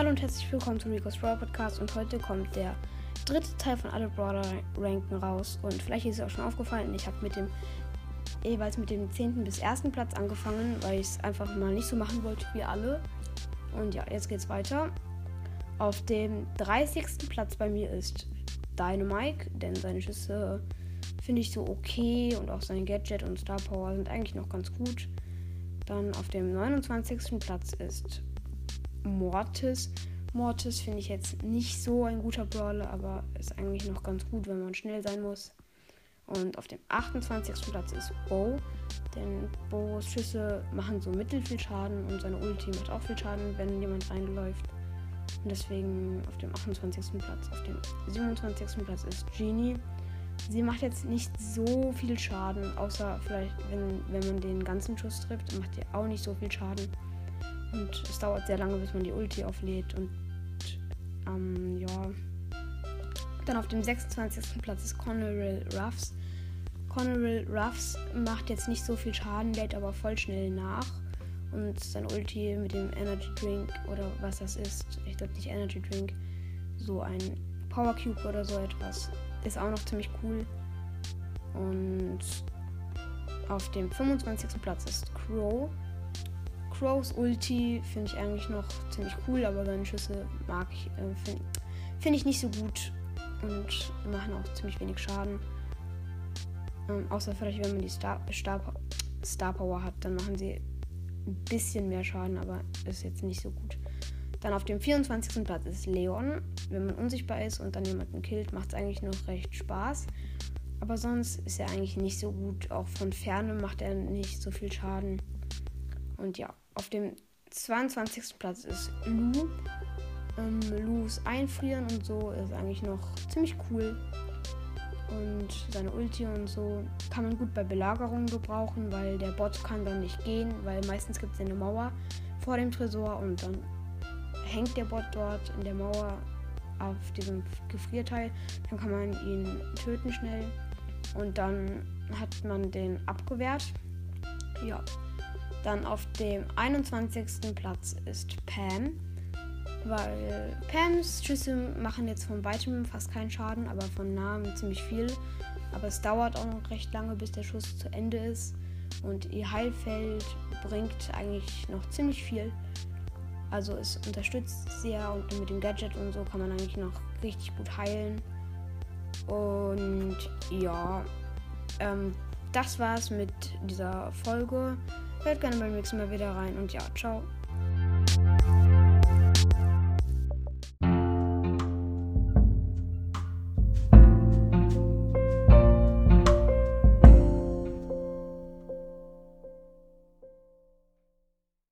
Hallo und herzlich willkommen zu Rico's Brawl Podcast und heute kommt der dritte Teil von alle Brawler Ranken raus und vielleicht ist es auch schon aufgefallen, ich habe mit dem jeweils mit dem 10. bis 1. Platz angefangen, weil ich es einfach mal nicht so machen wollte wie alle. Und ja, jetzt geht's weiter. Auf dem 30. Platz bei mir ist Dynamike, denn seine Schüsse finde ich so okay und auch sein Gadget und Star Power sind eigentlich noch ganz gut. Dann auf dem 29. Platz ist Mortis. Mortis finde ich jetzt nicht so ein guter Brawler, aber ist eigentlich noch ganz gut, wenn man schnell sein muss. Und auf dem 28. Platz ist Bo. Denn Bo's Schüsse machen so mittel viel Schaden und seine Ulti macht auch viel Schaden, wenn jemand reinläuft. Und deswegen auf dem 28. Platz. Auf dem 27. Platz ist Genie. Sie macht jetzt nicht so viel Schaden, außer vielleicht, wenn, wenn man den ganzen Schuss trifft, macht sie auch nicht so viel Schaden. Und es dauert sehr lange, bis man die Ulti auflädt. Und ähm, ja. Dann auf dem 26. Platz ist Connery Ruffs. Connery Ruffs macht jetzt nicht so viel Schaden, lädt aber voll schnell nach. Und sein Ulti mit dem Energy Drink oder was das ist, ich glaube nicht Energy Drink, so ein Power Cube oder so etwas, ist auch noch ziemlich cool. Und auf dem 25. Platz ist Crow. Crows Ulti finde ich eigentlich noch ziemlich cool, aber seine Schüsse mag ich, äh, finde find ich nicht so gut und machen auch ziemlich wenig Schaden. Ähm, außer vielleicht, wenn man die Star, Star, Star Power hat, dann machen sie ein bisschen mehr Schaden, aber ist jetzt nicht so gut. Dann auf dem 24. Platz ist Leon. Wenn man unsichtbar ist und dann jemanden killt, macht es eigentlich noch recht Spaß. Aber sonst ist er eigentlich nicht so gut. Auch von ferne macht er nicht so viel Schaden. Und ja, auf dem 22. Platz ist Lu. Ähm, Lus Einfrieren und so ist eigentlich noch ziemlich cool und seine Ulti und so kann man gut bei Belagerungen gebrauchen, weil der Bot kann dann nicht gehen, weil meistens gibt es eine Mauer vor dem Tresor und dann hängt der Bot dort in der Mauer auf diesem Gefrierteil. Dann kann man ihn töten schnell und dann hat man den abgewehrt. Ja. Dann auf dem 21. Platz ist Pam. Weil Pams Schüsse machen jetzt von weitem fast keinen Schaden, aber von nahem ziemlich viel. Aber es dauert auch noch recht lange, bis der Schuss zu Ende ist. Und ihr Heilfeld bringt eigentlich noch ziemlich viel. Also es unterstützt sehr und mit dem Gadget und so kann man eigentlich noch richtig gut heilen. Und ja, ähm, das war's mit dieser Folge. Hört gerne beim nächsten Mal wieder rein und ja, ciao.